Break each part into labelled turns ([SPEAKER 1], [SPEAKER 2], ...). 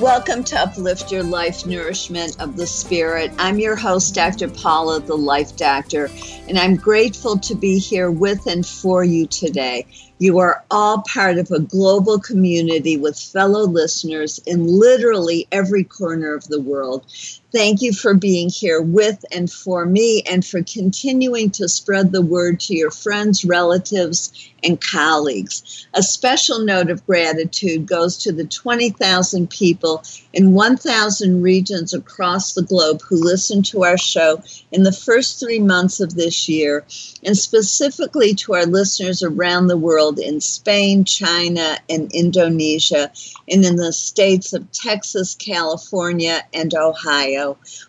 [SPEAKER 1] Welcome to Uplift Your Life Nourishment of the Spirit. I'm your host, Dr. Paula, the Life Doctor, and I'm grateful to be here with and for you today. You are all part of a global community with fellow listeners in literally every corner of the world. Thank you for being here with and for me and for continuing to spread the word to your friends, relatives, and colleagues. A special note of gratitude goes to the 20,000 people in 1,000 regions across the globe who listened to our show in the first three months of this year, and specifically to our listeners around the world in Spain, China, and Indonesia, and in the states of Texas, California, and Ohio.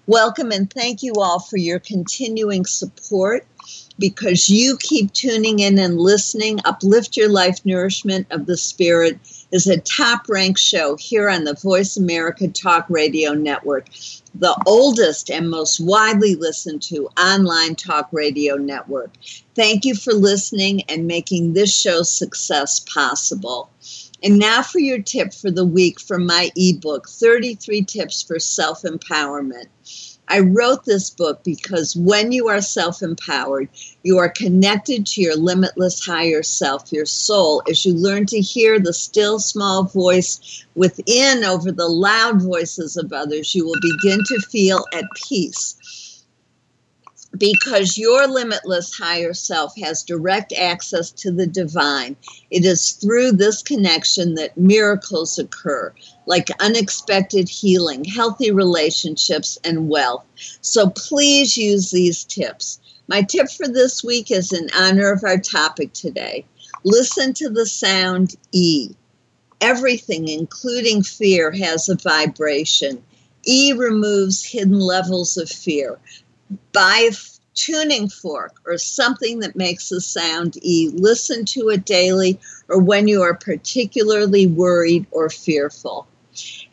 [SPEAKER 1] Welcome and thank you all for your continuing support because you keep tuning in and listening. Uplift Your Life Nourishment of the Spirit is a top ranked show here on the Voice America Talk Radio Network, the oldest and most widely listened to online talk radio network. Thank you for listening and making this show's success possible. And now for your tip for the week from my ebook 33 Tips for Self Empowerment. I wrote this book because when you are self empowered, you are connected to your limitless higher self, your soul, as you learn to hear the still small voice within over the loud voices of others. You will begin to feel at peace because your limitless higher self has direct access to the divine. It is through this connection that miracles occur, like unexpected healing, healthy relationships, and wealth. So please use these tips. My tip for this week is in honor of our topic today. Listen to the sound E. Everything, including fear, has a vibration. E removes hidden levels of fear buy a tuning fork or something that makes the sound E. Listen to it daily or when you are particularly worried or fearful.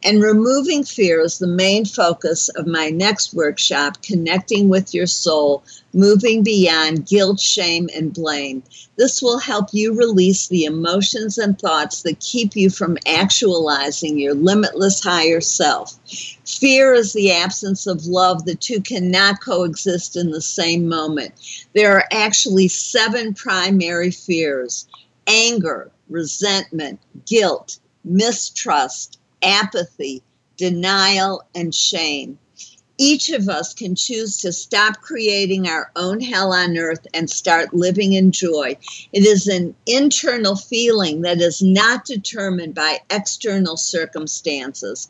[SPEAKER 1] And removing fear is the main focus of my next workshop, Connecting with Your Soul, Moving Beyond Guilt, Shame, and Blame. This will help you release the emotions and thoughts that keep you from actualizing your limitless higher self. Fear is the absence of love. The two cannot coexist in the same moment. There are actually seven primary fears anger, resentment, guilt, mistrust, apathy, denial, and shame. Each of us can choose to stop creating our own hell on earth and start living in joy. It is an internal feeling that is not determined by external circumstances.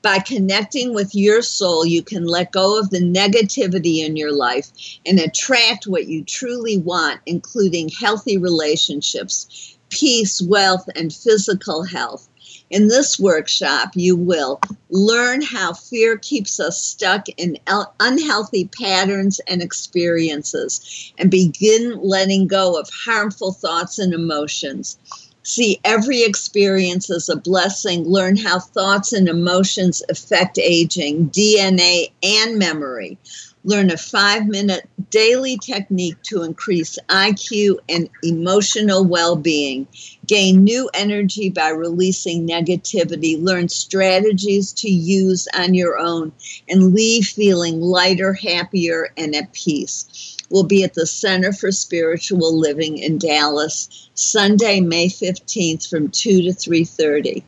[SPEAKER 1] By connecting with your soul, you can let go of the negativity in your life and attract what you truly want, including healthy relationships, peace, wealth, and physical health. In this workshop, you will learn how fear keeps us stuck in unhealthy patterns and experiences and begin letting go of harmful thoughts and emotions. See every experience as a blessing. Learn how thoughts and emotions affect aging, DNA, and memory. Learn a five minute daily technique to increase IQ and emotional well being. Gain new energy by releasing negativity. Learn strategies to use on your own and leave feeling lighter, happier, and at peace. We'll be at the Center for Spiritual Living in Dallas Sunday, May 15th from 2 to 3:30.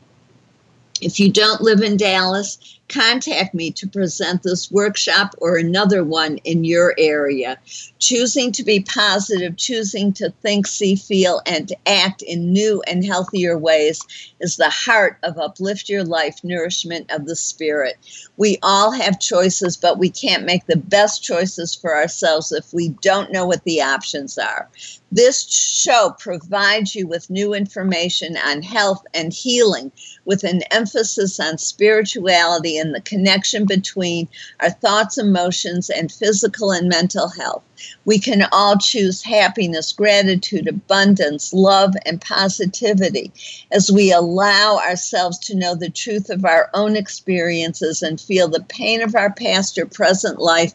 [SPEAKER 1] If you don't live in Dallas, contact me to present this workshop or another one in your area. Choosing to be positive, choosing to think, see, feel, and act in new and healthier ways is the heart of Uplift Your Life Nourishment of the Spirit. We all have choices, but we can't make the best choices for ourselves if we don't know what the options are. This show provides you with new information on health and healing with an emphasis on spirituality and the connection between our thoughts, emotions, and physical and mental health. We can all choose happiness, gratitude, abundance, love, and positivity as we allow ourselves to know the truth of our own experiences and feel the pain of our past or present life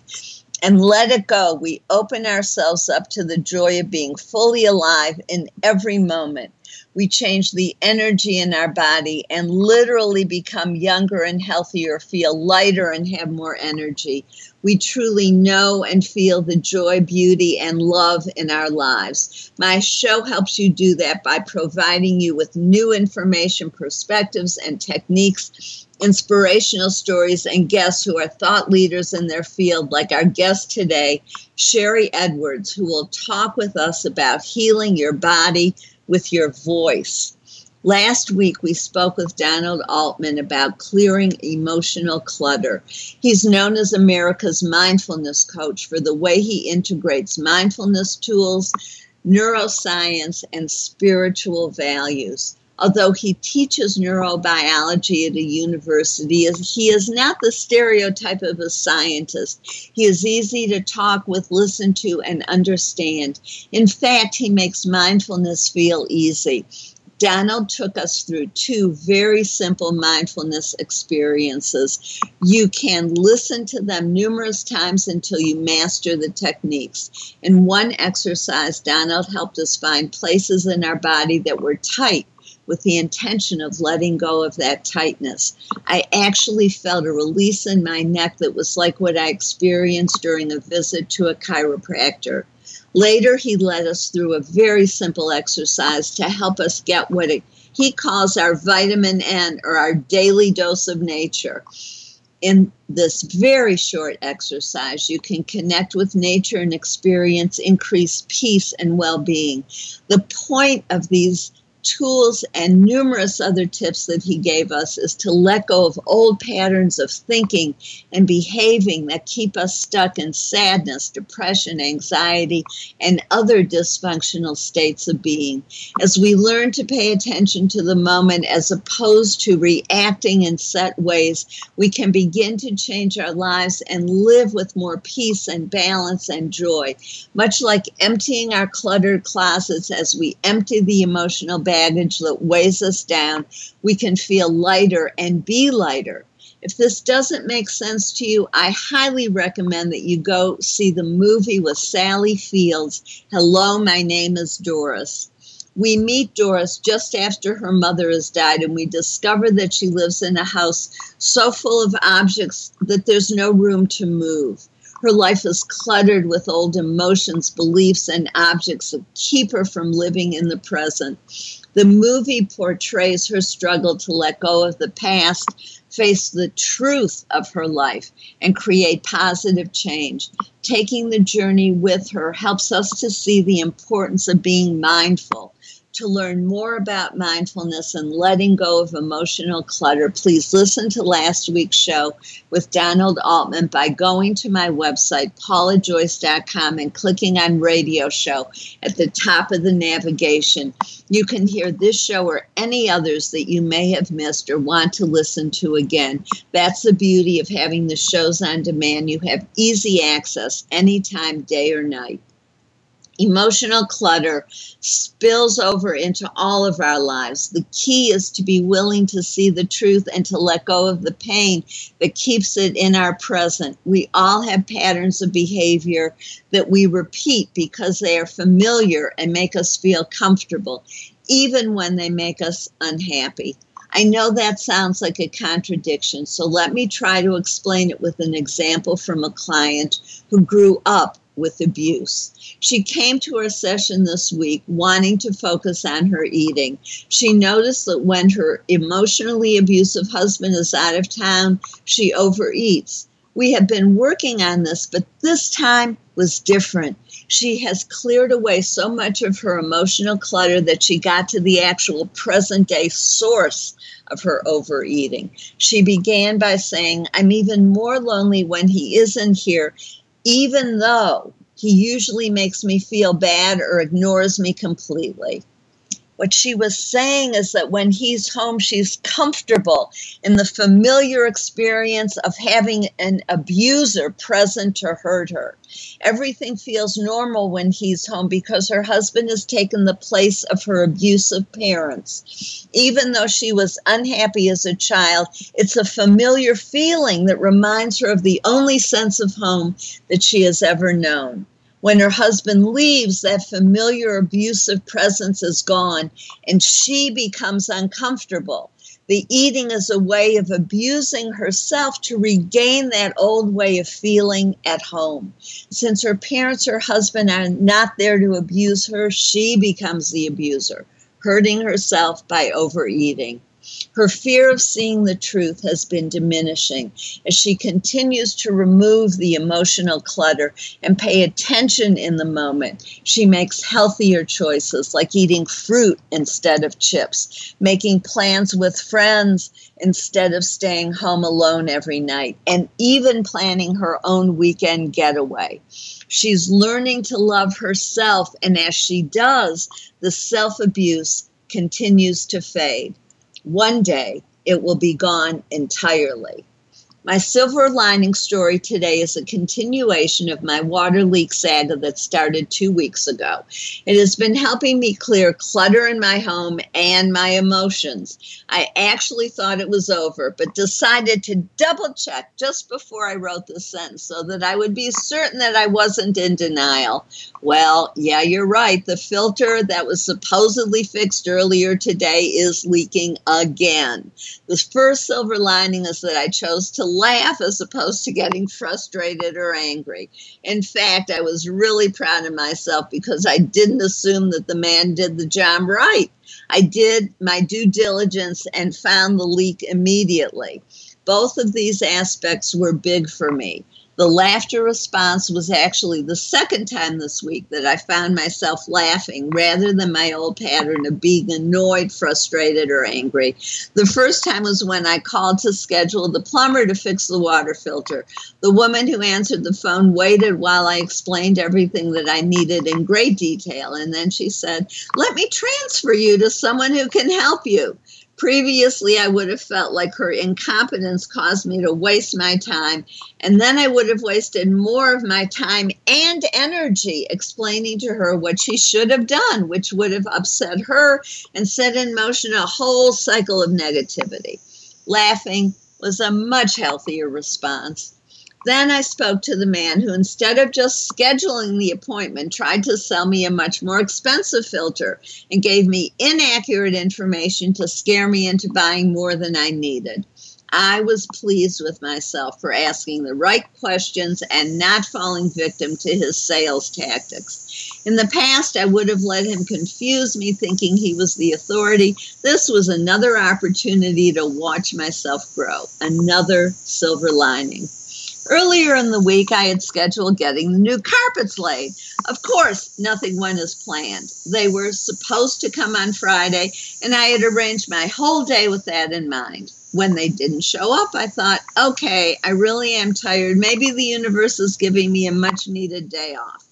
[SPEAKER 1] and let it go. We open ourselves up to the joy of being fully alive in every moment we change the energy in our body and literally become younger and healthier, feel lighter and have more energy. We truly know and feel the joy, beauty, and love in our lives. My show helps you do that by providing you with new information, perspectives, and techniques inspirational stories and guests who are thought leaders in their field, like our guest today, Sharry Edwards, who will talk with us about healing your body with your voice. Last week, we spoke with Donald Altman about clearing emotional clutter. He's known as America's mindfulness coach for the way he integrates mindfulness tools, neuroscience, and spiritual values. Although he teaches neurobiology at a university, he is not the stereotype of a scientist. He is easy to talk with, listen to, and understand. In fact, he makes mindfulness feel easy. Donald took us through two very simple mindfulness experiences. You can listen to them numerous times until you master the techniques. In one exercise, Donald helped us find places in our body that were tight with the intention of letting go of that tightness. I actually felt a release in my neck that was like what I experienced during a visit to a chiropractor. Later, he led us through a very simple exercise to help us get what it, he calls our vitamin N or our daily dose of nature. In this very short exercise, you can connect with nature and experience increased peace and well being. The point of these tools and numerous other tips that he gave us is to let go of old patterns of thinking and behaving that keep us stuck in sadness, depression, anxiety, and other dysfunctional states of being. As we learn to pay attention to the moment as opposed to reacting in set ways, we can begin to change our lives and live with more peace and balance and joy. Much like emptying our cluttered closets as we empty the emotional baggage that weighs us down, we can feel lighter and be lighter. If this doesn't make sense to you, I highly recommend that you go see the movie with Sally Fields, Hello, My Name is Doris. We meet Doris just after her mother has died, and we discover that she lives in a house so full of objects that there's no room to move. Her life is cluttered with old emotions, beliefs, and objects that keep her from living in the present. The movie portrays her struggle to let go of the past, face the truth of her life, and create positive change. Taking the journey with her helps us to see the importance of being mindful to learn more about mindfulness and letting go of emotional clutter, please listen to last week's show with Donald Altman by going to my website, paulajoyce.com, and clicking on radio show at the top of the navigation. You can hear this show or any others that you may have missed or want to listen to again. That's the beauty of having the shows on demand. You have easy access anytime, day or night. Emotional clutter spills over into all of our lives. The key is to be willing to see the truth and to let go of the pain that keeps it in our present. We all have patterns of behavior that we repeat because they are familiar and make us feel comfortable, even when they make us unhappy. I know that sounds like a contradiction, so let me try to explain it with an example from a client who grew up with abuse. She came to our session this week wanting to focus on her eating. She noticed that when her emotionally abusive husband is out of town, she overeats. We have been working on this, but this time was different. She has cleared away so much of her emotional clutter that she got to the actual present day source of her overeating. She began by saying, I'm even more lonely when he isn't here, even though he usually makes me feel bad or ignores me completely. What she was saying is that when he's home, she's comfortable in the familiar experience of having an abuser present to hurt her. Everything feels normal when he's home because her husband has taken the place of her abusive parents. Even though she was unhappy as a child, it's a familiar feeling that reminds her of the only sense of home that she has ever known. When her husband leaves, that familiar abusive presence is gone and she becomes uncomfortable. The eating is a way of abusing herself to regain that old way of feeling at home. Since her parents or husband are not there to abuse her, she becomes the abuser, hurting herself by overeating. Her fear of seeing the truth has been diminishing as she continues to remove the emotional clutter and pay attention in the moment. She makes healthier choices like eating fruit instead of chips, making plans with friends instead of staying home alone every night, and even planning her own weekend getaway. She's learning to love herself, and as she does, the self abuse continues to fade. One day it will be gone entirely. My silver lining story today is a continuation of my water leak saga that started two weeks ago. It has been helping me clear clutter in my home and my emotions. I actually thought it was over, but decided to double check just before I wrote the sentence so that I would be certain that I wasn't in denial. Well, yeah, you're right. The filter that was supposedly fixed earlier today is leaking again. The first silver lining is that I chose to laugh as opposed to getting frustrated or angry. In fact, I was really proud of myself because I didn't assume that the man did the job right. I did my due diligence and found the leak immediately. Both of these aspects were big for me. The laughter response was actually the second time this week that I found myself laughing rather than my old pattern of being annoyed, frustrated, or angry. The first time was when I called to schedule the plumber to fix the water filter. The woman who answered the phone waited while I explained everything that I needed in great detail, and then she said, Let me transfer you to someone who can help you. Previously, I would have felt like her incompetence caused me to waste my time, and then I would have wasted more of my time and energy explaining to her what she should have done, which would have upset her and set in motion a whole cycle of negativity. Laughing was a much healthier response. Then I spoke to the man who, instead of just scheduling the appointment, tried to sell me a much more expensive filter and gave me inaccurate information to scare me into buying more than I needed. I was pleased with myself for asking the right questions and not falling victim to his sales tactics. In the past, I would have let him confuse me thinking he was the authority. This was another opportunity to watch myself grow, another silver lining. Earlier in the week, I had scheduled getting the new carpets laid. Of course, nothing went as planned. They were supposed to come on Friday, and I had arranged my whole day with that in mind. When they didn't show up, I thought, okay, I really am tired. Maybe the universe is giving me a much needed day off.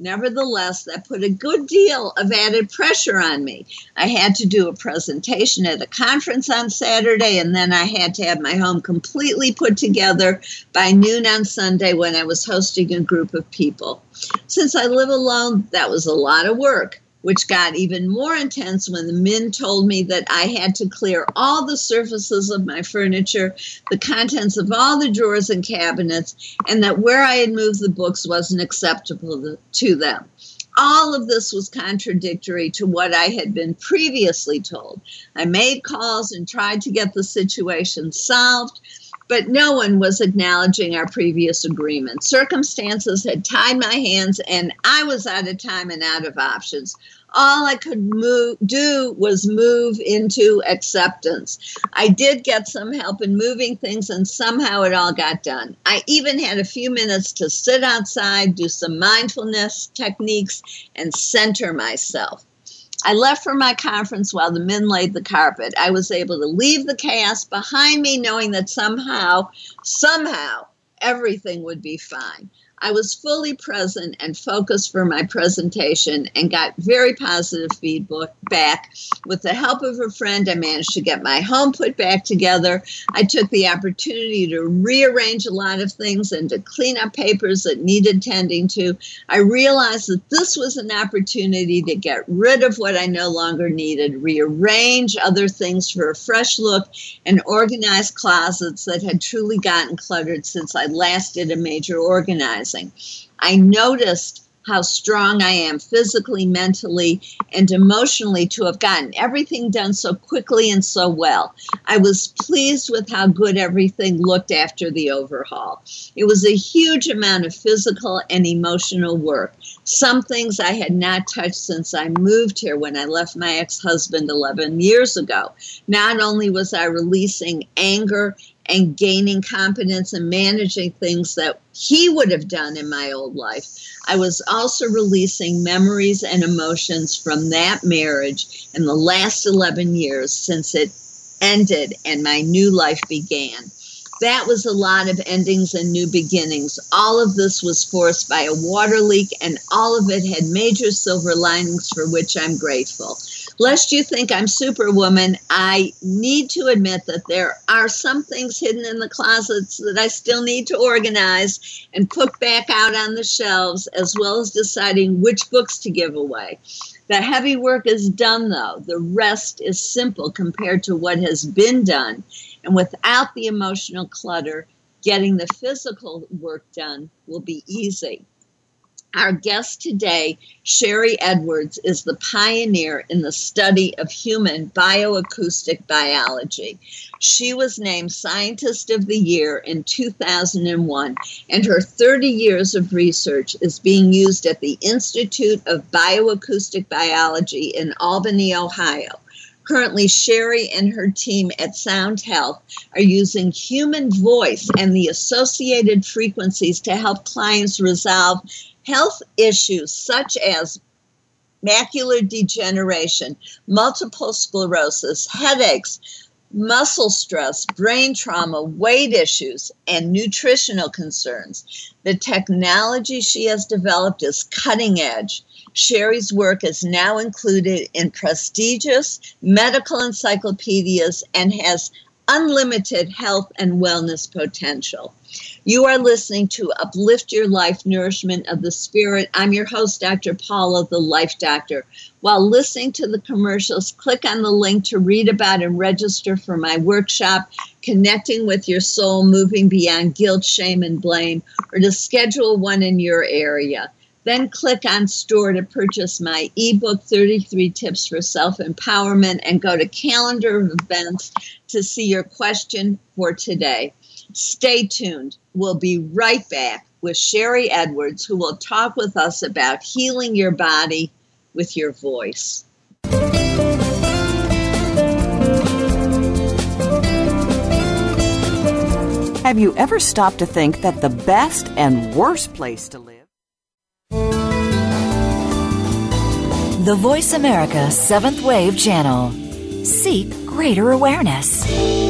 [SPEAKER 1] Nevertheless, that put a good deal of added pressure on me. I had to do a presentation at a conference on Saturday, and then I had to have my home completely put together by noon on Sunday when I was hosting a group of people. Since I live alone, that was a lot of work which got even more intense when the men told me that I had to clear all the surfaces of my furniture, the contents of all the drawers and cabinets, and that where I had moved the books wasn't acceptable to them. All of this was contradictory to what I had been previously told. I made calls and tried to get the situation solved, but no one was acknowledging our previous agreement. Circumstances had tied my hands, and I was out of time and out of options. All I could move, do was move into acceptance. I did get some help in moving things, and somehow it all got done. I even had a few minutes to sit outside, do some mindfulness techniques, and center myself. I left for my conference while the men laid the carpet. I was able to leave the chaos behind me, knowing that somehow, somehow, everything would be fine. I was fully present and focused for my presentation and got very positive feedback. Back. With the help of a friend, I managed to get my home put back together. I took the opportunity to rearrange a lot of things and to clean up papers that needed tending to. I realized that this was an opportunity to get rid of what I no longer needed, rearrange other things for a fresh look, and organize closets that had truly gotten cluttered since I last did a major I noticed how strong I am physically, mentally, and emotionally to have gotten everything done so quickly and so well. I was pleased with how good everything looked after the overhaul. It was a huge amount of physical and emotional work. Some things I had not touched since I moved here when I left my ex husband 11 years ago. Not only was I releasing anger and gaining competence and managing things that he would have done in my old life. I was also releasing memories and emotions from that marriage in the last 11 years since it ended and my new life began. That was a lot of endings and new beginnings. All of this was forced by a water leak, and all of it had major silver linings for which I'm grateful lest you think I'm superwoman, I need to admit that there are some things hidden in the closets that I still need to organize and put back out on the shelves, as well as deciding which books to give away. The heavy work is done, though. The rest is simple compared to what has been done. And without the emotional clutter, getting the physical work done will be easy. Our guest today, Sharry Edwards, is the pioneer in the study of human bioacoustic biology. She was named Scientist of the Year in 2001, and her 30 years of research is being used at the Institute of Bioacoustic Biology in Albany, Ohio. Currently, Sharry and her team at Sound Health are using human voice and the associated frequencies to help clients resolve health issues such as macular degeneration, multiple sclerosis, headaches, muscle stress, brain trauma, weight issues, and nutritional concerns. The technology she has developed is cutting edge. Sharry's work is now included in prestigious medical encyclopedias and has unlimited health and wellness potential. You are listening to Uplift Your Life Nourishment of the Spirit. I'm your host, Dr. Paula, the Life Doctor. While listening to the commercials, click on the link to read about and register for my workshop, Connecting with Your Soul, Moving Beyond Guilt, Shame, and Blame, or to schedule one in your area. Then click on store to purchase my ebook 33 tips for self-empowerment and go to calendar events to see your question for today. Stay tuned. We'll be right back with Sharry Edwards, who will talk with us about healing your body with your voice.
[SPEAKER 2] Have you ever stopped to think that the best and worst place to live?
[SPEAKER 3] The Voice America Seventh Wave Channel. Seek greater awareness.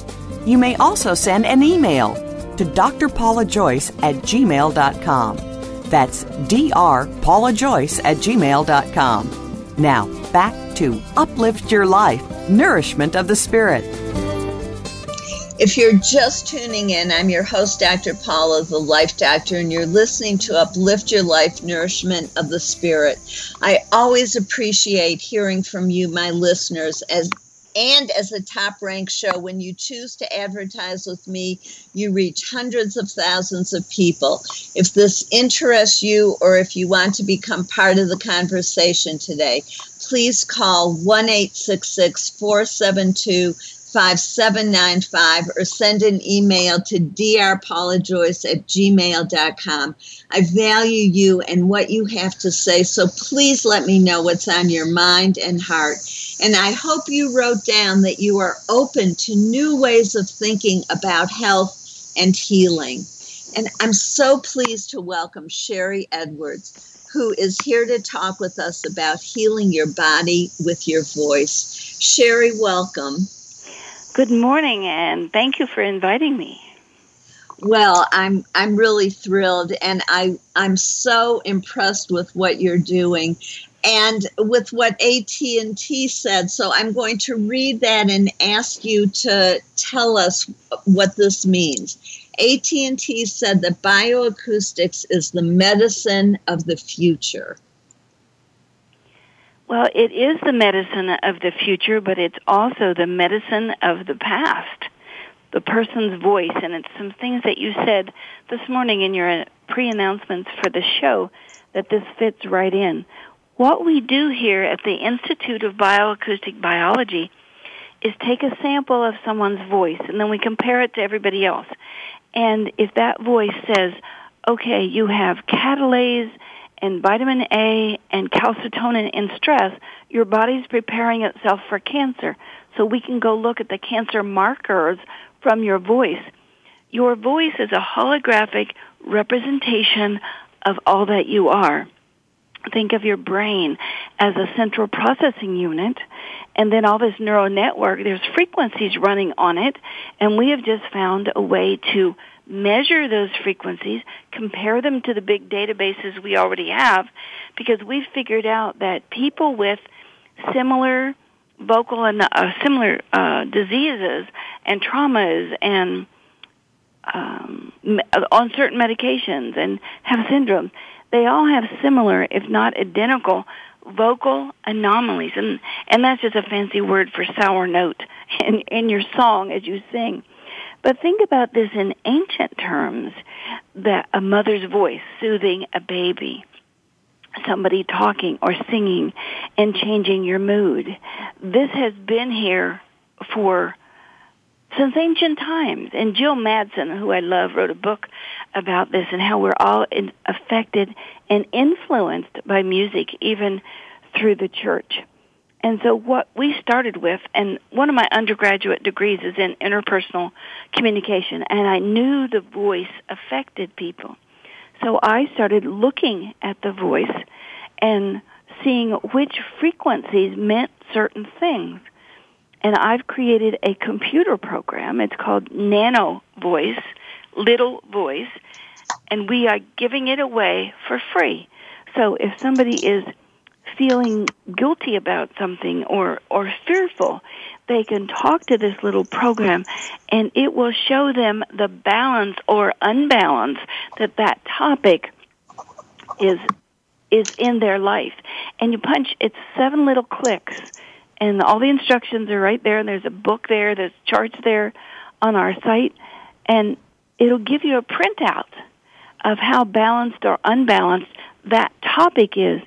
[SPEAKER 2] you may also send an email to drpaulajoyce at gmail.com. That's drpaulajoyce at gmail.com. Now, back to Uplift Your Life, Nourishment of the Spirit.
[SPEAKER 1] If you're just tuning in, I'm your host, Dr. Paula, the Life Doctor, and you're listening to Uplift Your Life Nourishment of the Spirit. I always appreciate hearing from you, my listeners, as and as a top ranked show, when you choose to advertise with me, you reach hundreds of thousands of people. If this interests you or if you want to become part of the conversation today, please call 1 472 5795 or send an email to drpaulajoyce at gmail.com. I value you and what you have to say, so please let me know what's on your mind and heart. And I hope you wrote down that you are open to new ways of thinking about health and healing. And I'm so pleased to welcome Sharry Edwards, who is here to talk with us about healing your body with your voice. Sharry, welcome.
[SPEAKER 4] Good morning, and thank you for inviting me.
[SPEAKER 1] Well, I'm I'm really thrilled, and I I'm so impressed with what you're doing, and with what AT&T said. So I'm going to read that and ask you to tell us what this means. AT&T said that bioacoustics is the medicine of the future.
[SPEAKER 4] Well, it is the medicine of the future, but it's also the medicine of the past. The person's voice, and it's some things that you said this morning in your pre-announcements for the show that this fits right in. What we do here at the Institute of Bioacoustic Biology is take a sample of someone's voice and then we compare it to everybody else. And if that voice says, okay, you have catalase and vitamin A and calcitonin in stress, your body's preparing itself for cancer. So we can go look at the cancer markers from your voice. Your voice is a holographic representation of all that you are. Think of your brain as a central processing unit and then all this neural network, there's frequencies running on it and we have just found a way to measure those frequencies, compare them to the big databases we already have, because we've figured out that people with similar vocal and uh, similar uh, diseases and traumas and um, on certain medications and have syndromes, they all have similar, if not identical, vocal anomalies, and and that's just a fancy word for sour note in in your song as you sing. But think about this in ancient terms, that a mother's voice soothing a baby, somebody talking or singing and changing your mood. This has been here for since ancient times. And Jill Mattson, who I love, wrote a book about this and how we're all in, affected and influenced by music, even through the church. And so what we started with, and one of my undergraduate degrees is in interpersonal communication, and I knew the voice affected people. So I started looking at the voice and seeing which frequencies meant certain things. And I've created a computer program. It's called Nano Voice, Little Voice, and we are giving it away for free. So if somebody is feeling guilty about something or or fearful, they can talk to this little program and it will show them the balance or unbalance that that topic is is in their life. And you punch it's seven little clicks and all the instructions are right there and there's a book there, there's charts there on our site and it'll give you a printout of how balanced or unbalanced that topic is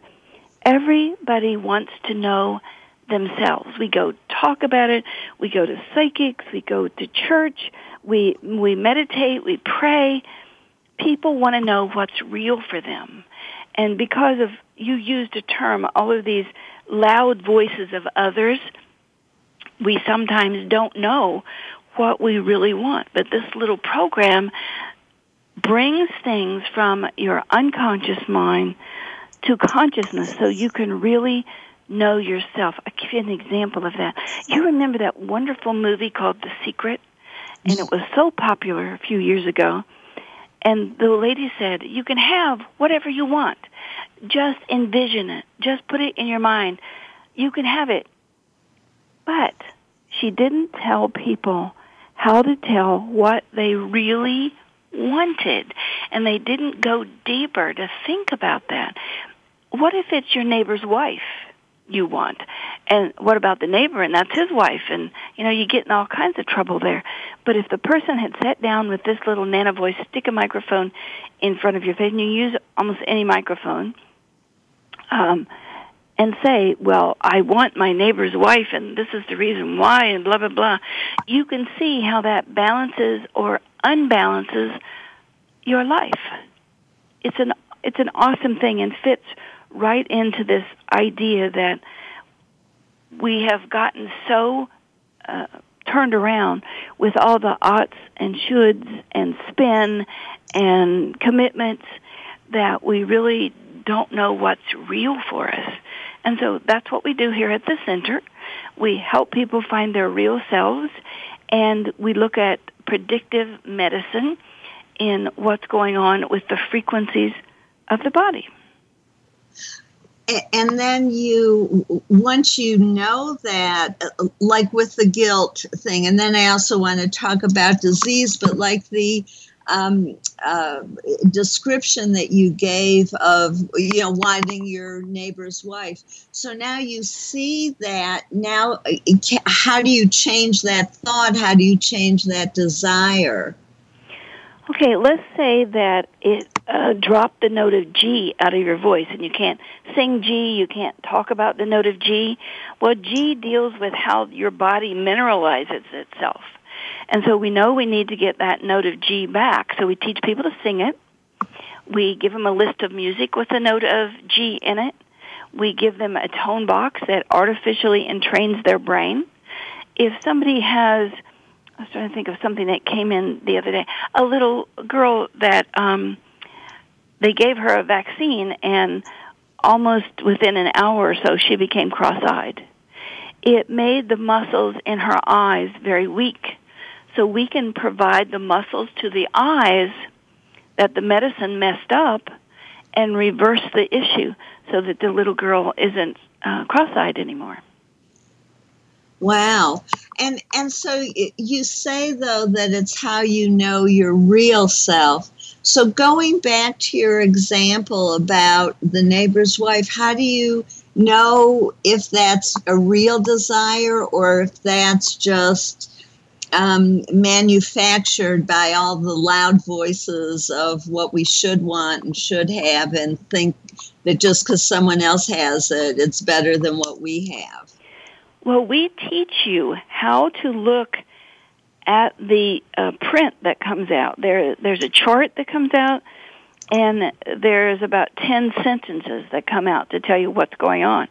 [SPEAKER 4] everybody wants to know themselves. We go talk about it. We go to psychics. We go to church. We we meditate. We pray. People want to know what's real for them, and because of you used a term, all of these loud voices of others, we sometimes don't know what we really want. But this little program brings things from your unconscious mind to consciousness so you can really know yourself. I'll give you an example of that. You remember that wonderful movie called The Secret? And it was so popular a few years ago. And the lady said, you can have whatever you want. Just envision it. Just put it in your mind. You can have it. But she didn't tell people how to tell what they really wanted. And they didn't go deeper to think about that what if it's your neighbor's wife you want? And what about the neighbor and that's his wife? And, you know, you get in all kinds of trouble there. But if the person had sat down with this little nano voice, stick a microphone in front of your face, and you use almost any microphone, um, and say, well, I want my neighbor's wife and this is the reason why and blah, blah, blah, you can see how that balances or unbalances your life. It's an, it's an awesome thing and fits right into this idea that we have gotten so uh, turned around with all the oughts and shoulds and spin and commitments that we really don't know what's real for us. And so that's what we do here at the center. We help people find their real selves and we look at predictive medicine in what's going on with the frequencies of the body
[SPEAKER 1] and then you once you know that like with the guilt thing and then i also want to talk about disease but like the um, uh, description that you gave of you know wanting your neighbor's wife. So now you see that now how do you change that thought? How do you change that desire?
[SPEAKER 4] Okay, let's say that it uh, dropped the note of G out of your voice and you can't sing G, you can't talk about the note of G. Well, G deals with how your body mineralizes itself. And so we know we need to get that note of G back. So we teach people to sing it. We give them a list of music with a note of G in it. We give them a tone box that artificially entrains their brain. If somebody has I was trying to think of something that came in the other day. A little girl that um they gave her a vaccine and almost within an hour or so she became cross-eyed. It made the muscles in her eyes very weak. So we can provide the muscles to the eyes that the medicine messed up and reverse the issue so that the little girl isn't uh, cross-eyed anymore.
[SPEAKER 1] Wow. And and so you say though that it's how you know your real self. So going back to your example about the neighbor's wife, how do you know if that's a real desire or if that's just um, manufactured by all the loud voices of what we should want and should have and think that just because someone else has it, it's better than what we have?
[SPEAKER 4] Well, we teach you how to look at the uh, print that comes out. There, there's a chart that comes out, and there's about 10 sentences that come out to tell you what's going on.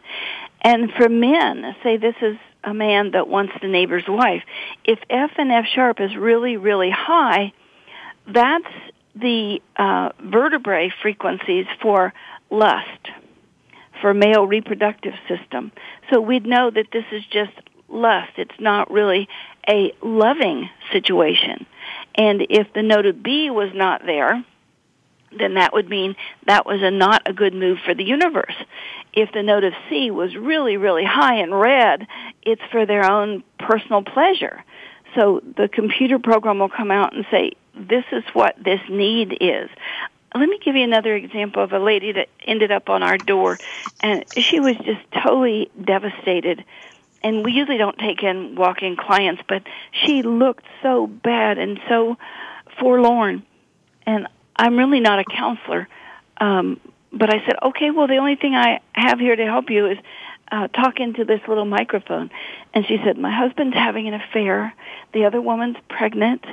[SPEAKER 4] And for men, say this is a man that wants the neighbor's wife. If F and F sharp is really, really high, that's the uh, vertebrae frequencies for lust, for male reproductive system. So we'd know that this is just lust. It's not really a loving situation. And if the note of B was not there, then that would mean that was a not a good move for the universe. If the note of C was really, really high in red, it's for their own personal pleasure. So the computer program will come out and say, this is what this need is. Let me give you another example of a lady that ended up on our door and she was just totally devastated and we usually don't take in walk-in clients, but she looked so bad and so forlorn. And I'm really not a counselor, um, but I said, okay, well, the only thing I have here to help you is uh, talk into this little microphone. And she said, my husband's having an affair. The other woman's pregnant.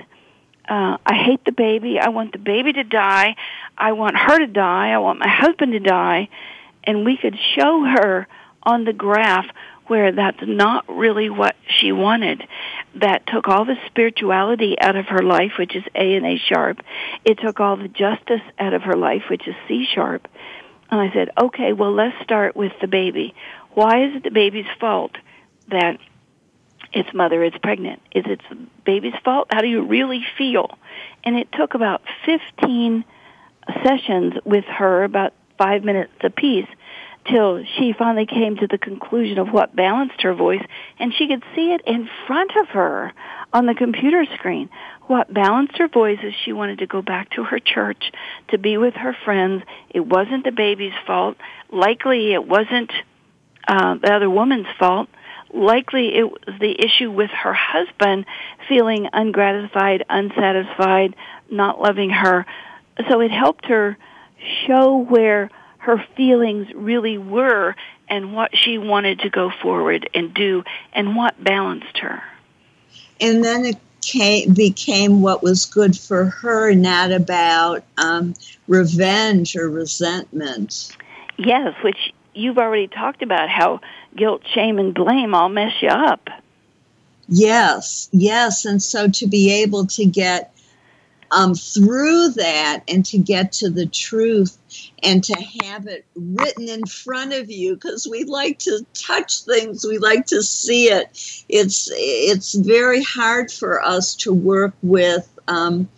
[SPEAKER 4] Uh, I hate the baby. I want the baby to die. I want her to die. I want my husband to die. And we could show her on the graph where that's not really what she wanted. That took all the spirituality out of her life, which is A and A sharp. It took all the justice out of her life, which is C sharp. And I said, okay, well, let's start with the baby. Why is it the baby's fault that its mother is pregnant? Is it the baby's fault? How do you really feel? And it took about 15 sessions with her, about five minutes apiece, till she finally came to the conclusion of what balanced her voice and she could see it in front of her on the computer screen. What balanced her voice is she wanted to go back to her church to be with her friends. It wasn't the baby's fault. Likely it wasn't uh, the other woman's fault. Likely it was the issue with her husband feeling ungratified, unsatisfied, not loving her. So it helped her show where her feelings really were and what she wanted to go forward and do and what balanced her.
[SPEAKER 1] And then it came, became what was good for her, not about um, revenge or resentment.
[SPEAKER 4] Yes, which you've already talked about how guilt, shame, and blame all mess you up.
[SPEAKER 1] Yes, yes. And so to be able to get um, through that and to get to the truth and to have it written in front of you because we like to touch things. We like to see it. It's it's very hard for us to work with um,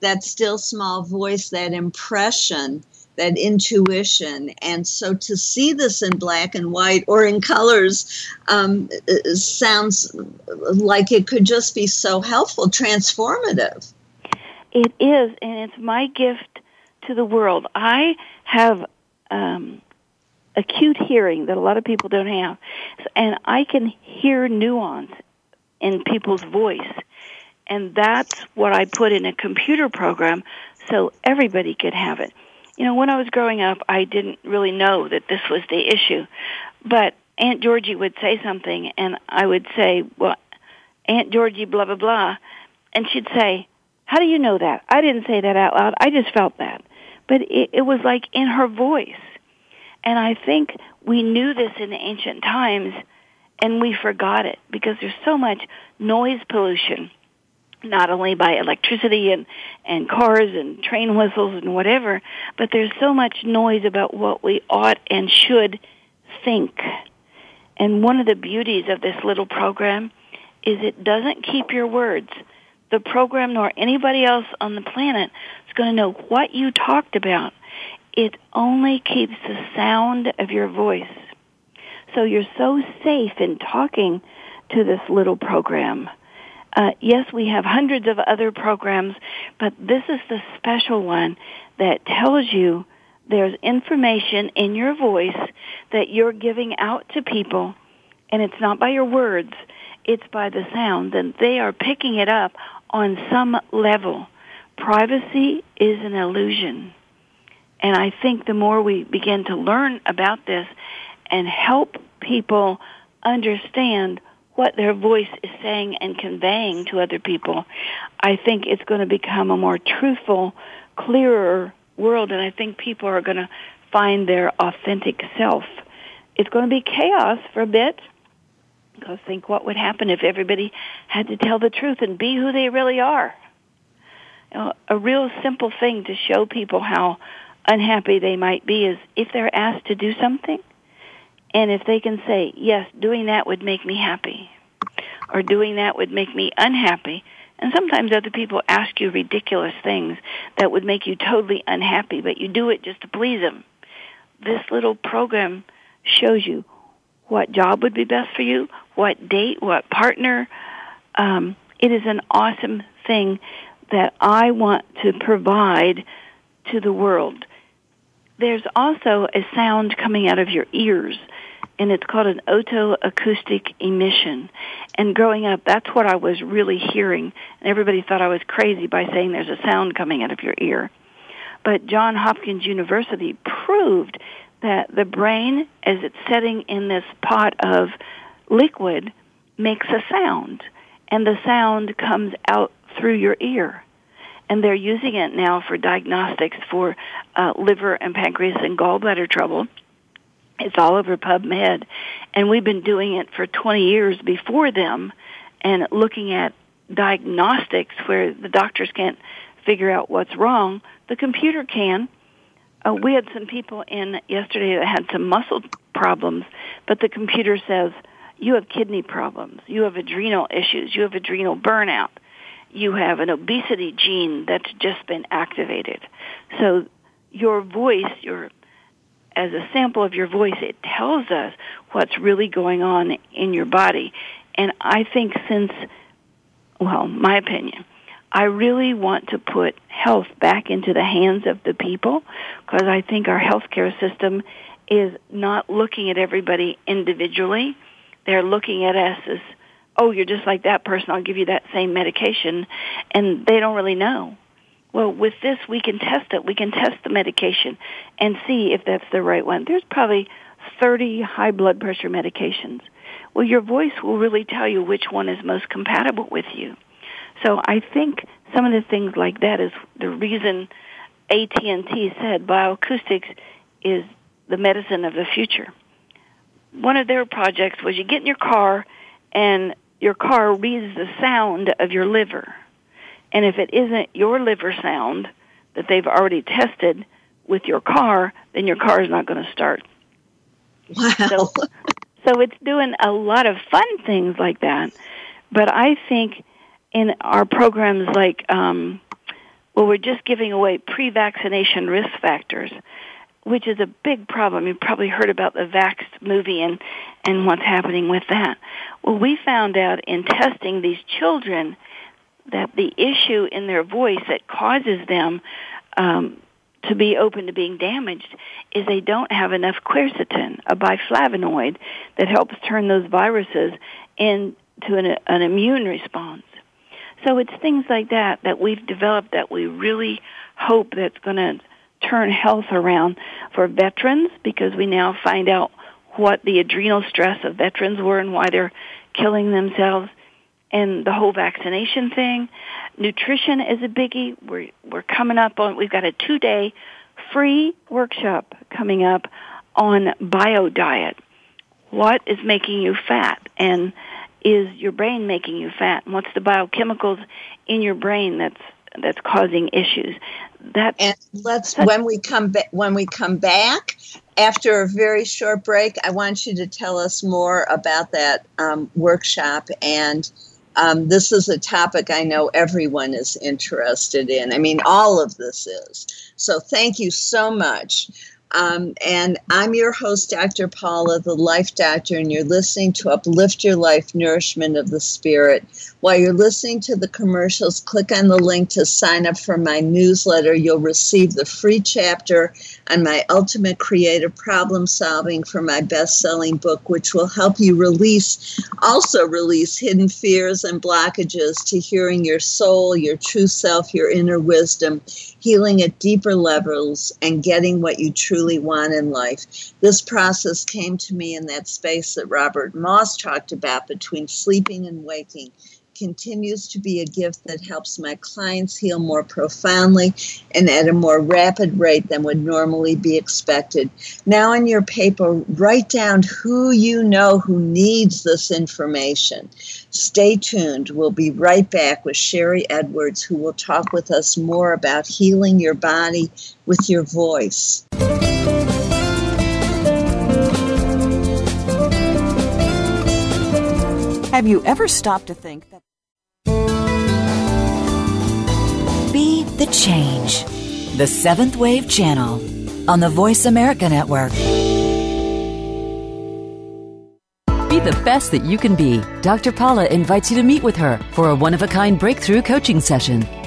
[SPEAKER 1] that still small voice that impression that intuition. And so to see this in black and white or in colors um, sounds like it could just be so helpful transformative
[SPEAKER 4] it is and it's my gift to the world i have um, acute hearing that a lot of people don't have, and I can hear nuance in people's voice, and that's what I put in a computer program so everybody could have it. You know, when I was growing up, I didn't really know that this was the issue, but Aunt Georgie would say something, and I would say, "Well, Aunt Georgie, blah blah blah," and she'd say, "How do you know that? I didn't say that out loud. I just felt that." but it, it was like in her voice. And I think we knew this in ancient times and we forgot it because there's so much noise pollution, not only by electricity and, and cars and train whistles and whatever, but there's so much noise about what we ought and should think. And one of the beauties of this little program is it doesn't keep your words the program nor anybody else on the planet is going to know what you talked about. It only keeps the sound of your voice. So you're so safe in talking to this little program. Uh, yes, we have hundreds of other programs, but this is the special one that tells you there's information in your voice that you're giving out to people, and it's not by your words, it's by the sound, and they are picking it up on some level, privacy is an illusion. And I think the more we begin to learn about this and help people understand what their voice is saying and conveying to other people, I think it's going to become a more truthful, clearer world, and I think people are going to find their authentic self. It's going to be chaos for a bit, because think what would happen if everybody had to tell the truth and be who they really are. You know, a real simple thing to show people how unhappy they might be is if they're asked to do something, and if they can say, yes, doing that would make me happy, or doing that would make me unhappy, and sometimes other people ask you ridiculous things that would make you totally unhappy, but you do it just to please them. This little program shows you what job would be best for you, what date, what partner. Um, it is an awesome thing that I want to provide to the world. There's also a sound coming out of your ears and it's called an otoacoustic emission. And growing up, that's what I was really hearing. And everybody thought I was crazy by saying there's a sound coming out of your ear. But John Hopkins University proved that the brain, as it's setting in this pot of liquid, makes a sound. And the sound comes out through your ear. And they're using it now for diagnostics for uh, liver and pancreas and gallbladder trouble it's all over PubMed. And we've been doing it for 20 years before them and looking at diagnostics where the doctors can't figure out what's wrong. The computer can. Uh, we had some people in yesterday that had some muscle problems, but the computer says, you have kidney problems, you have adrenal issues, you have adrenal burnout, you have an obesity gene that's just been activated. So your voice, your as a sample of your voice, it tells us what's really going on in your body. And I think since, well, my opinion, I really want to put health back into the hands of the people because I think our healthcare system is not looking at everybody individually. They're looking at us as, oh, you're just like that person. I'll give you that same medication. And they don't really know. Well, with this, we can test it. We can test the medication and see if that's the right one. There's probably 30 high blood pressure medications. Well, your voice will really tell you which one is most compatible with you. So I think some of the things like that is the reason AT&T said bioacoustics is the medicine of the future. One of their projects was you get in your car and your car reads the sound of your liver and if it isn't your liver sound that they've already tested with your car, then your car is not going to start.
[SPEAKER 1] Wow.
[SPEAKER 4] So, so it's doing a lot of fun things like that. But I think in our programs like, um, well, we're just giving away pre-vaccination risk factors, which is a big problem. You've probably heard about the Vaxxed movie and, and what's happening with that. Well, we found out in testing these children that the issue in their voice that causes them um, to be open to being damaged is they don't have enough quercetin, a biflavonoid that helps turn those viruses into an, an immune response. So it's things like that that we've developed that we really hope that's going to turn health around for veterans because we now find out what the adrenal stress of veterans were and why they're killing themselves and the whole vaccination thing. Nutrition is a biggie. We're we're coming up on we've got a 2-day free workshop coming up on bio diet. What is making you fat and is your brain making you fat? And what's the biochemicals in your brain that's that's causing issues?
[SPEAKER 1] That and let's when we come back when we come back after a very short break, I want you to tell us more about that um, workshop and um, this is a topic I know everyone is interested in. I mean, all of this is. So thank you so much. Um, and I'm your host, Dr. Paula, the Life Doctor, and you're listening to Uplift Your Life Nourishment of the Spirit. While you're listening to the commercials, click on the link to sign up for my newsletter. You'll receive the free chapter on my ultimate creative problem solving for my best selling book, which will help you release, also release hidden fears and blockages to hearing your soul, your true self, your inner wisdom, healing at deeper levels, and getting what you truly truly want in life. This process came to me in that space that Robert Moss talked about between sleeping and waking continues to be a gift that helps my clients heal more profoundly and at a more rapid rate than would normally be expected. Now, in your paper, write down who you know who needs this information. Stay tuned. We'll be right back with Sharry Edwards, who will talk with us more about healing your body with your voice.
[SPEAKER 2] Have you ever stopped to think that?
[SPEAKER 3] Be the change. The Seventh Wave Channel on the Voice America Network.
[SPEAKER 5] Be the best that you can be. Dr. Paula invites you to meet with her for a one of a kind breakthrough coaching session.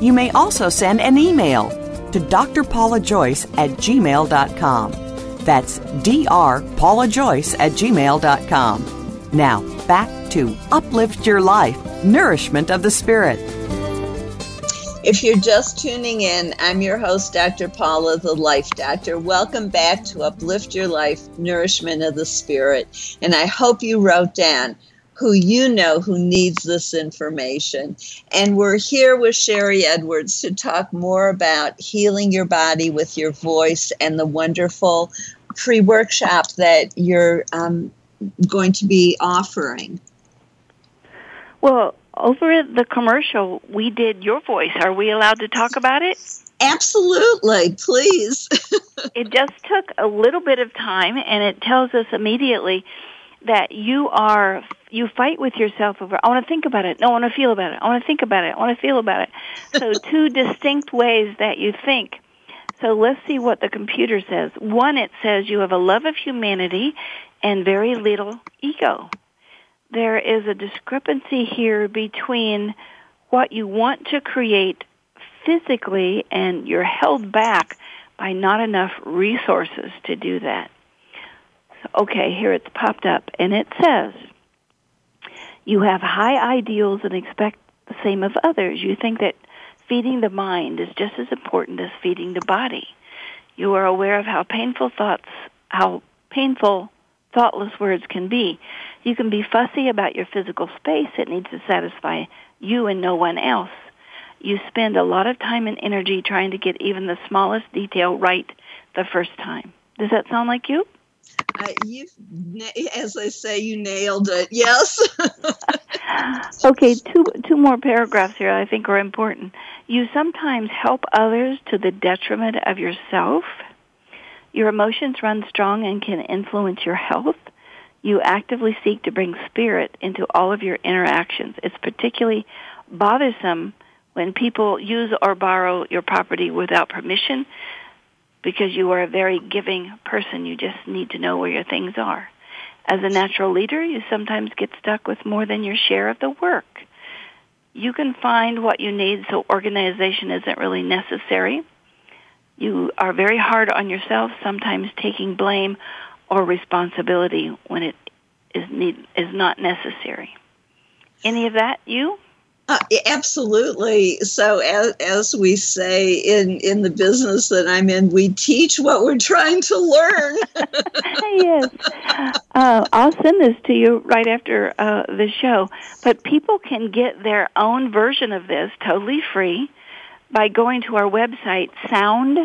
[SPEAKER 2] you may also send an email to drpaulajoyce at gmail.com. That's drpaulajoyce at gmail.com. Now, back to Uplift Your Life Nourishment of the Spirit.
[SPEAKER 1] If you're just tuning in, I'm your host, Dr. Paula, the Life Doctor. Welcome back to Uplift Your Life Nourishment of the Spirit. And I hope you wrote down who you know who needs this information. And we're here with Sharry Edwards to talk more about healing your body with your voice and the wonderful free workshop that you're um, going to be offering.
[SPEAKER 4] Well, over the commercial, we did your voice. Are we allowed to talk about it?
[SPEAKER 1] Absolutely, please.
[SPEAKER 4] it just took a little bit of time, and it tells us immediately that you are you fight with yourself over I want to think about it. No, I want to feel about it. I want to think about it. I want to feel about it. So two distinct ways that you think. So let's see what the computer says. One it says you have a love of humanity and very little ego. There is a discrepancy here between what you want to create physically and you're held back by not enough resources to do that. Okay, here it's popped up, and it says, You have high ideals and expect the same of others. You think that feeding the mind is just as important as feeding the body. You are aware of how painful thoughts, how painful thoughtless words can be. You can be fussy about your physical space. It needs to satisfy you and no one else. You spend a lot of time and energy trying to get even the smallest detail right the first time. Does that sound like you?
[SPEAKER 1] You, as I say, you nailed it. Yes.
[SPEAKER 4] okay, two two more paragraphs here I think are important. You sometimes help others to the detriment of yourself. Your emotions run strong and can influence your health. You actively seek to bring spirit into all of your interactions. It's particularly bothersome when people use or borrow your property without permission because you are a very giving person. You just need to know where your things are. As a natural leader, you sometimes get stuck with more than your share of the work. You can find what you need so organization isn't really necessary. You are very hard on yourself, sometimes taking blame or responsibility when it is need is not necessary. Any of that you?
[SPEAKER 1] Uh, absolutely. So, as, as we say in, in the business that I'm in, we teach what we're trying to learn.
[SPEAKER 4] yes. Uh, I'll send this to you right after uh, the show. But people can get their own version of this totally free by going to our website, Sound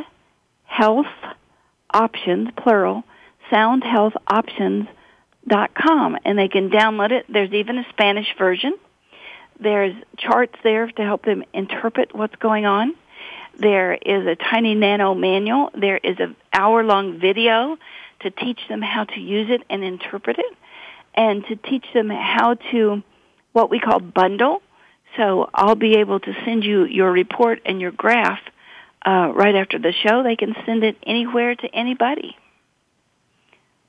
[SPEAKER 4] Health Options, plural, soundhealthoptions.com. And they can download it. There's even a Spanish version there's charts there to help them interpret what's going on. There is a tiny nano manual. There is an hour long video to teach them how to use it and interpret it and to teach them how to what we call bundle. So I'll be able to send you your report and your graph uh, right after the show. They can send it anywhere to anybody.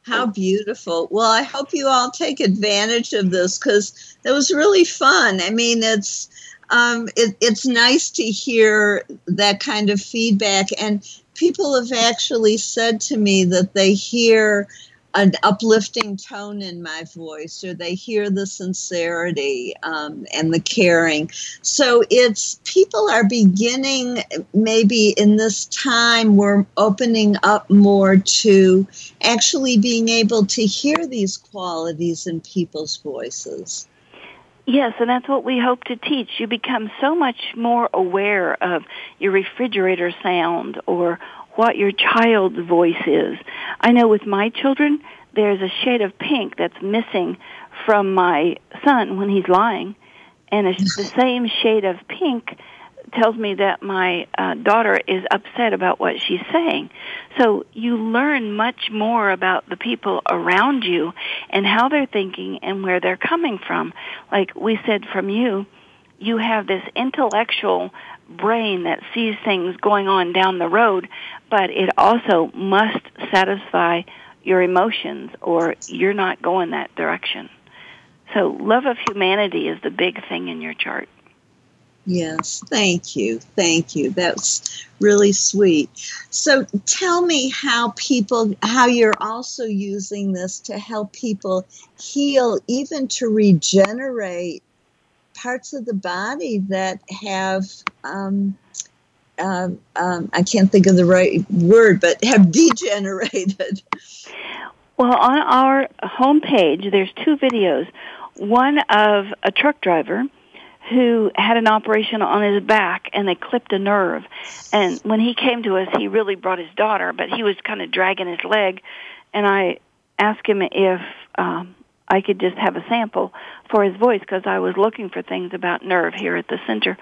[SPEAKER 1] How beautiful. Well, I hope you all take advantage of this because it was really fun. I mean, it's um, it, it's nice to hear that kind of feedback. And people have actually said to me that they hear an uplifting tone in my voice or they hear the sincerity um, and the caring so it's people are beginning maybe in this time we're opening up more to actually being able to hear these qualities in people's voices
[SPEAKER 4] Yes, and that's what we hope to teach. You become so much more aware of your refrigerator sound or what your child's voice is. I know with my children, there's a shade of pink that's missing from my son when he's lying, and it's the same shade of pink tells me that my uh, daughter is upset about what she's saying. So you learn much more about the people around you and how they're thinking and where they're coming from. Like we said from you, you have this intellectual brain that sees things going on down the road, but it also must satisfy your emotions or you're not going that direction. So love of humanity is the big thing in your chart.
[SPEAKER 1] Yes, thank you. Thank you. That's really sweet. So tell me how people how you're also using this to help people heal even to regenerate parts of the body that have um, um, um, I can't think of the right word, but have degenerated.
[SPEAKER 4] Well, on our homepage, there's two videos. One of a truck driver who had an operation on his back and they clipped a nerve. And when he came to us, he really brought his daughter, but he was kind of dragging his leg. And I asked him if um, I could just have a sample for his voice because I was looking for things about nerve here at the center.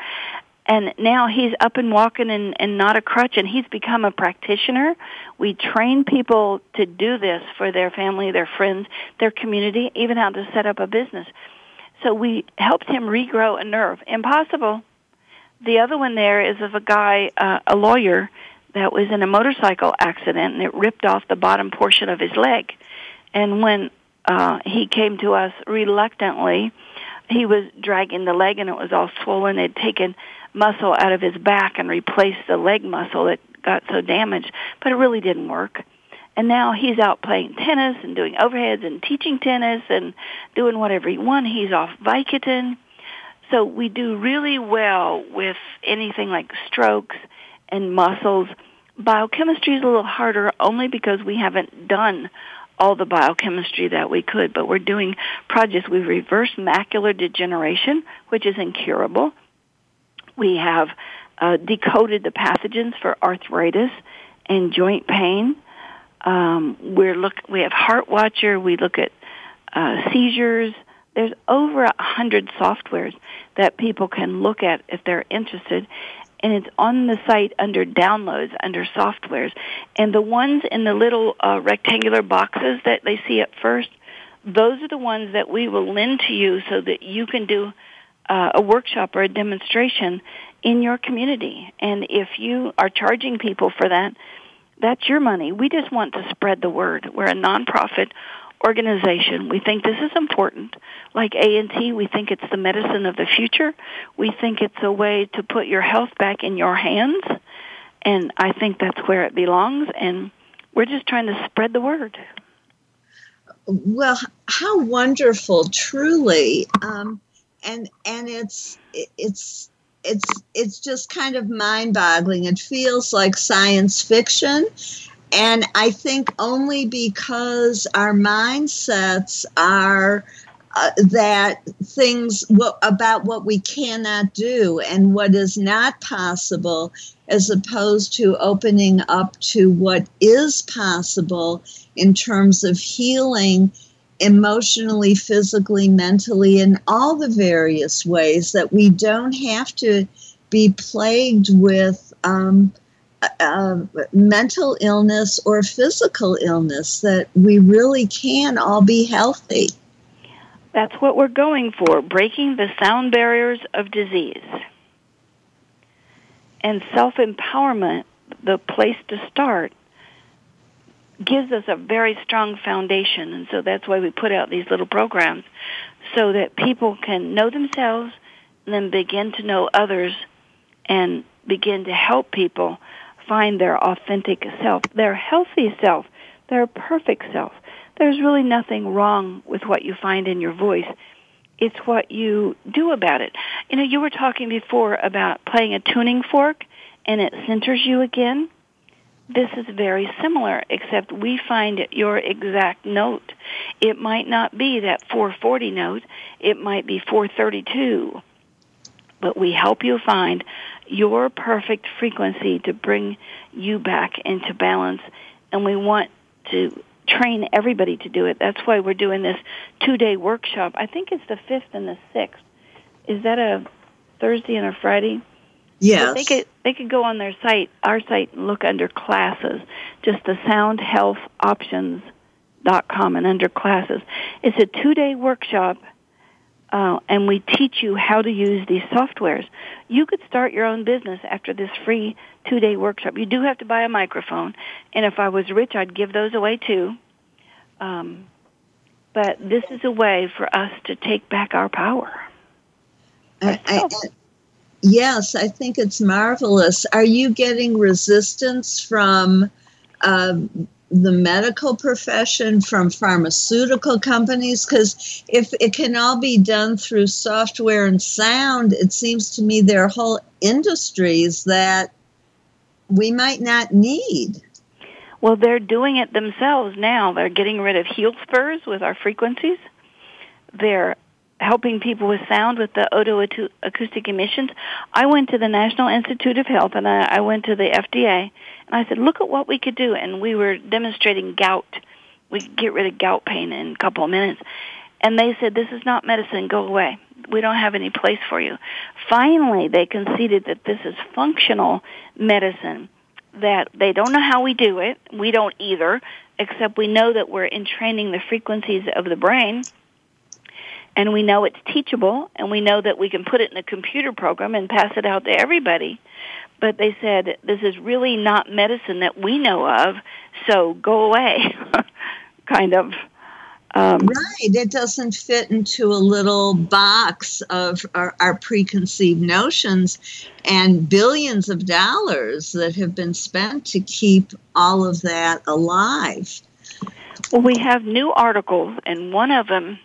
[SPEAKER 4] And now he's up and walking and, and not a crutch and he's become a practitioner. We train people to do this for their family, their friends, their community, even how to set up a business. So we helped him regrow a nerve. Impossible. The other one there is of a guy, uh, a lawyer, that was in a motorcycle accident and it ripped off the bottom portion of his leg. And when uh, he came to us reluctantly. He was dragging the leg and it was all swollen. They'd taken muscle out of his back and replaced the leg muscle that got so damaged, but it really didn't work. And now he's out playing tennis and doing overheads and teaching tennis and doing whatever he wants. He's off Vicodin. So we do really well with anything like strokes and muscles. Biochemistry is a little harder only because we haven't done all the biochemistry that we could, but we're doing projects. We've reversed macular degeneration, which is incurable. We have uh, decoded the pathogens for arthritis and joint pain. Um, we're look. We have Heart Watcher. We look at uh, seizures. There's over a hundred softwares that people can look at if they're interested, and it's on the site under downloads, under softwares. And the ones in the little uh, rectangular boxes that they see at first, those are the ones that we will lend to you so that you can do uh, a workshop or a demonstration in your community. And if you are charging people for that, that's your money. We just want to spread the word. We're a nonprofit organization. We think this is important. Like A&T, we think it's the medicine of the future. We think it's a way to put your health back in your hands. And I think that's where it belongs, and we're just trying to spread the word.
[SPEAKER 1] Well, how wonderful, truly. Um, and and it's it's it's it's just kind of mind-boggling. It feels like science fiction, and I think only because our mindsets are uh, that things about what we cannot do and what is not possible, as opposed to opening up to what is possible in terms of healing emotionally, physically, mentally, in all the various ways that we don't have to be plagued with um, uh, mental illness or physical illness, that we really can all be healthy.
[SPEAKER 4] That's what we're going for breaking the sound barriers of disease. And self empowerment, the place to start, gives us a very strong foundation. And so that's why we put out these little programs so that people can know themselves and then begin to know others and begin to help people find their authentic self, their healthy self, their perfect self. There's really nothing wrong with what you find in your voice. It's what you do about it. You know, you were talking before about playing a tuning fork and it centers you again this is very similar, except we find your exact note. It might not be that 440 note, it might be 432. But we help you find your perfect frequency to bring you back into balance. And we want to train everybody to do it. That's why we're doing this two day workshop. I think it's the 5th and the 6th. Is that a Thursday and a Friday?
[SPEAKER 1] Yes.
[SPEAKER 4] they could they could go on their site, our site, and look under classes, just the soundhealthoptions.com and under classes. It's a two day workshop, uh, and we teach you how to use these softwares. You could start your own business after this free two day workshop. You do have to buy a microphone, and if I was rich, I'd give those away too. Um, but this is a way for us to take back our power.
[SPEAKER 1] I, I, Yes, I think it's marvelous. Are you getting resistance from um, the medical profession, from pharmaceutical companies? Because if it can all be done through software and sound, it seems to me there are whole industries that we might not need.
[SPEAKER 4] Well, they're doing it themselves now. They're getting rid of heel spurs with our frequencies. They're helping people with sound with the otoacoustic emissions. I went to the National Institute of Health and I, I went to the FDA and I said, look at what we could do. And we were demonstrating gout. We could get rid of gout pain in a couple of minutes. And they said, this is not medicine. Go away. We don't have any place for you. Finally, they conceded that this is functional medicine, that they don't know how we do it. We don't either, except we know that we're entraining the frequencies of the brain and we know it's teachable and we know that we can put it in a computer program and pass it out to everybody but they said this is really not medicine that we know of so go away kind of
[SPEAKER 1] um, right. It doesn't fit into a little box of our, our preconceived notions and billions of dollars that have been spent to keep all of that alive.
[SPEAKER 4] Well we have new articles and one of them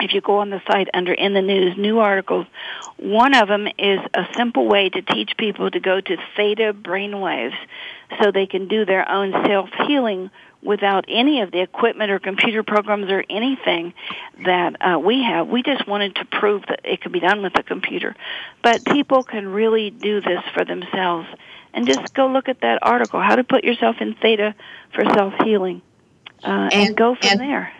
[SPEAKER 4] if you go on the site under in the news new articles one of them is a simple way to teach people to go to theta brainwaves so they can do their own self healing without any of the equipment or computer programs or anything that uh, we have. We just wanted to prove that it could be done with a computer. But people can really do this for themselves. And just go look at that article, how to put yourself in theta for self healing, uh, and, and, go from
[SPEAKER 1] and,
[SPEAKER 4] there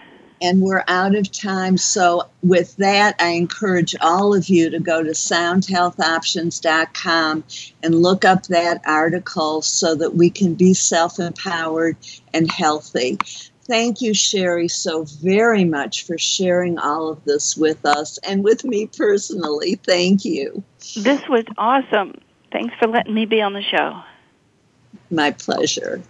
[SPEAKER 1] and we're out of time. So, with that, I encourage all of you to go to soundhealthoptions.com and look up that article so that we can be self empowered and healthy. Thank you, Sharry, so very much for sharing all of this with us and with me personally. Thank you.
[SPEAKER 4] This was awesome. Thanks for letting me be on the show.
[SPEAKER 1] My pleasure.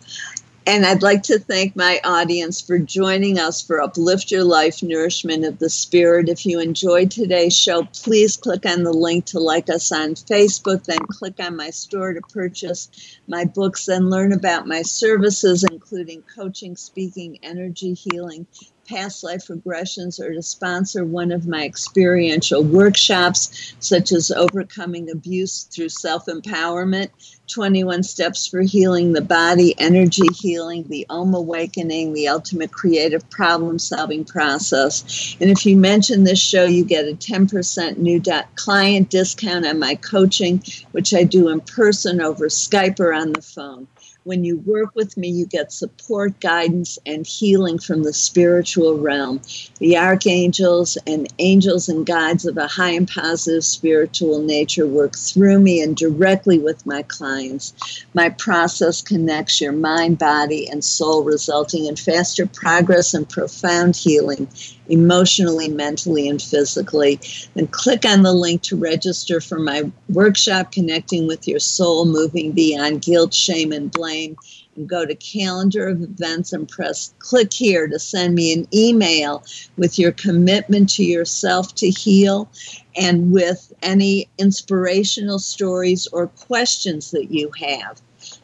[SPEAKER 1] And I'd like to thank my audience for joining us for Uplift Your Life Nourishment of the Spirit. If you enjoyed today's show, please click on the link to like us on Facebook, then click on my store to purchase my books and learn about my services, including coaching, speaking, energy healing, past life regressions or to sponsor one of my experiential workshops, such as overcoming abuse through self empowerment, 21 steps for healing the body, energy healing, the Om awakening, the ultimate creative problem solving process. And if you mention this show, you get a 10% new client discount on my coaching, which I do in person over Skype or on the phone. When you work with me, you get support, guidance, and healing from the spiritual realm. The archangels and angels and guides of a high and positive spiritual nature work through me and directly with my clients. My process connects your mind, body, and soul, resulting in faster progress and profound healing emotionally, mentally, and physically. And click on the link to register for my workshop, Connecting with Your Soul, Moving Beyond Guilt, Shame, and Blame. And go to calendar of events and press click here to send me an email with your commitment to yourself to heal and with any inspirational stories or questions that you have.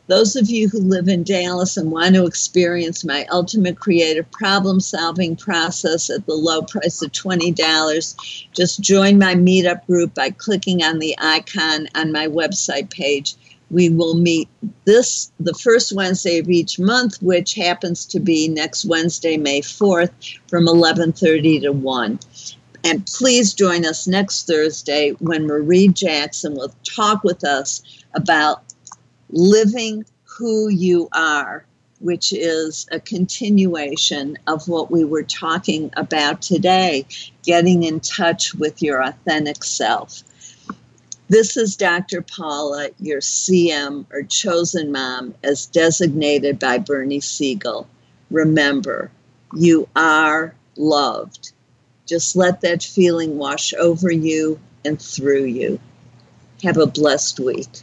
[SPEAKER 1] Those of you who live in Dallas and want to experience my ultimate creative problem solving process at the low price of $20, just join my meetup group by clicking on the icon on my website page. We will meet this the first Wednesday of each month, which happens to be next Wednesday, May 4th, from 11:30 to 1. And please join us next Thursday when Marie Jackson will talk with us about living who you are, which is a continuation of what we were talking about today getting in touch with your authentic self. This is Dr. Paula, your CM or chosen mom, as designated by Bernie Siegel. Remember, you are loved. Just let that feeling wash over you and through you. Have a blessed week.